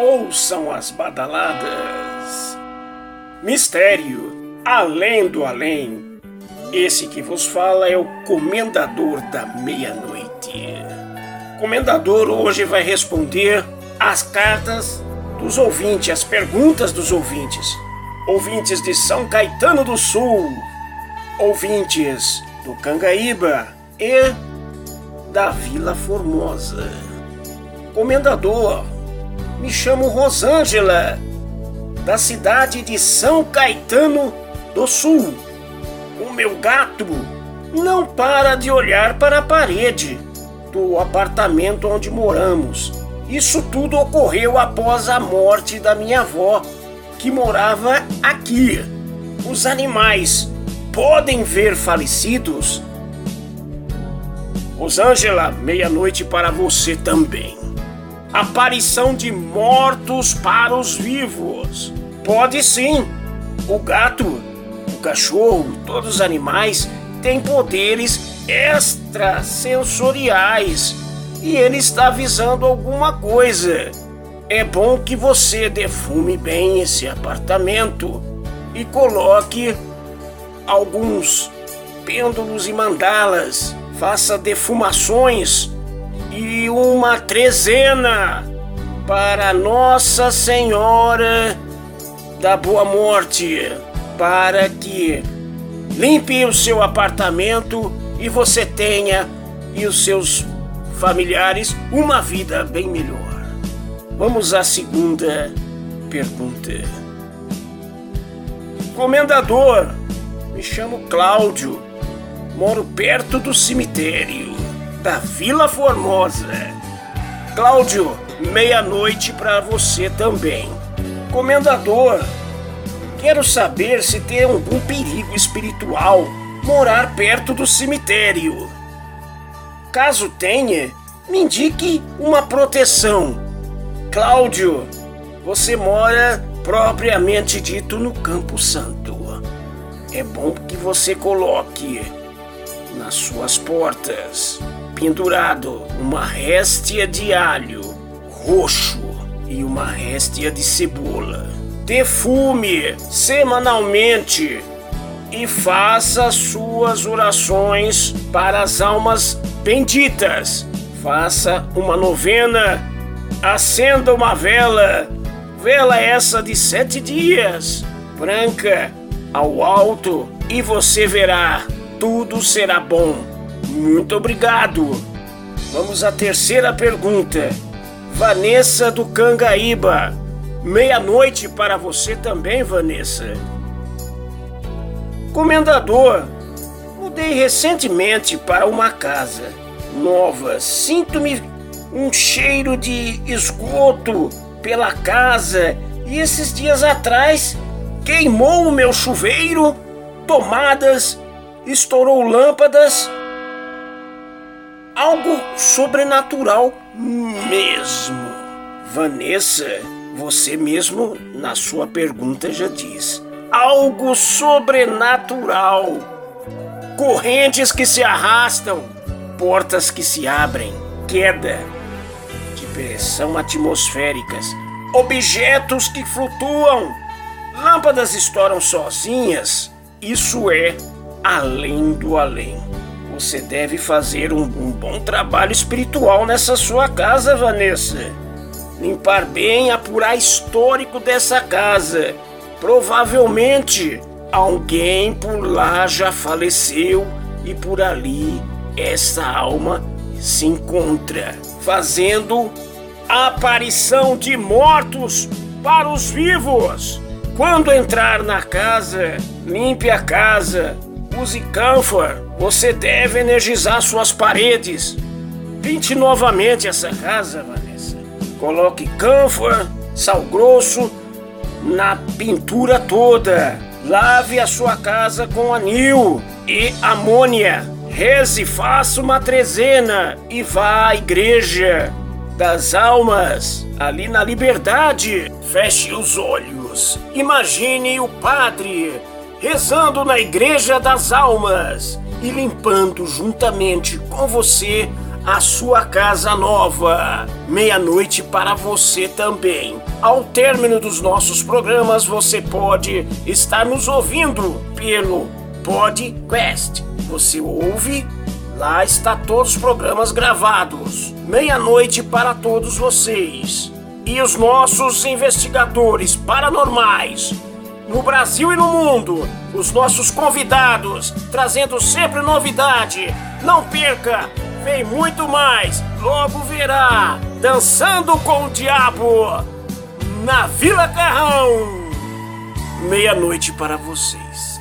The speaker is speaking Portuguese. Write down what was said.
ouçam as badaladas. Mistério, além do além. Esse que vos fala é o Comendador da Meia-Noite. Comendador hoje vai responder as cartas dos ouvintes, as perguntas dos ouvintes. Ouvintes de São Caetano do Sul, ouvintes do Cangaíba e da Vila Formosa. Comendador, me chamo Rosângela, da cidade de São Caetano do Sul. O meu gato não para de olhar para a parede do apartamento onde moramos. Isso tudo ocorreu após a morte da minha avó, que morava aqui. Os animais podem ver falecidos? Rosângela, meia-noite para você também. Aparição de mortos para os vivos. Pode sim. O gato, o cachorro, todos os animais têm poderes extrasensoriais e ele está avisando alguma coisa. É bom que você defume bem esse apartamento e coloque alguns pêndulos e mandalas, faça defumações e uma trezena para Nossa Senhora da Boa Morte, para que limpe o seu apartamento e você tenha e os seus familiares uma vida bem melhor. Vamos à segunda pergunta. Comendador, me chamo Cláudio, moro perto do cemitério da Vila Formosa. Cláudio, meia-noite para você também. Comendador, quero saber se tem algum perigo espiritual morar perto do cemitério. Caso tenha, me indique uma proteção. Cláudio, você mora propriamente dito no Campo Santo. É bom que você coloque nas suas portas, pendurado, uma réstia de alho roxo e uma réstia de cebola. Defume semanalmente e faça suas orações para as almas benditas. Faça uma novena, acenda uma vela, vela essa de sete dias, branca, ao alto, e você verá, tudo será bom. Muito obrigado. Vamos à terceira pergunta. Vanessa do Cangaíba. Meia-noite para você também, Vanessa. Comendador, mudei recentemente para uma casa nova. Sinto-me um cheiro de esgoto pela casa e esses dias atrás queimou o meu chuveiro, tomadas, estourou lâmpadas. Algo sobrenatural mesmo. Vanessa, você mesmo na sua pergunta já diz algo sobrenatural. Correntes que se arrastam, portas que se abrem, queda de pressão atmosféricas, objetos que flutuam, lâmpadas estouram sozinhas. Isso é além do além. Você deve fazer um, um bom trabalho espiritual nessa sua casa, Vanessa. Limpar bem, apurar histórico dessa casa Provavelmente alguém por lá já faleceu e por ali essa alma se encontra, fazendo a aparição de mortos para os vivos. Quando entrar na casa, limpe a casa, use camphor. Você deve energizar suas paredes. Pinte novamente essa casa, Vanessa. Coloque camphor, sal grosso na pintura toda. Lave a sua casa com anil e amônia. Reze, faça uma trezena e vá à igreja das almas, ali na liberdade. Feche os olhos. Imagine o padre rezando na igreja das almas e limpando juntamente com você a sua casa nova. Meia-noite para você também Ao término dos nossos programas, você pode estar nos ouvindo pelo podcast. Você ouve, lá está todos os programas gravados. Meia-noite para todos vocês. E os nossos investigadores paranormais no Brasil e no mundo, os nossos convidados trazendo sempre novidade. Não perca, vem muito mais. Logo verá Dançando com o Diabo na Vila Carrão. Meia-noite para vocês.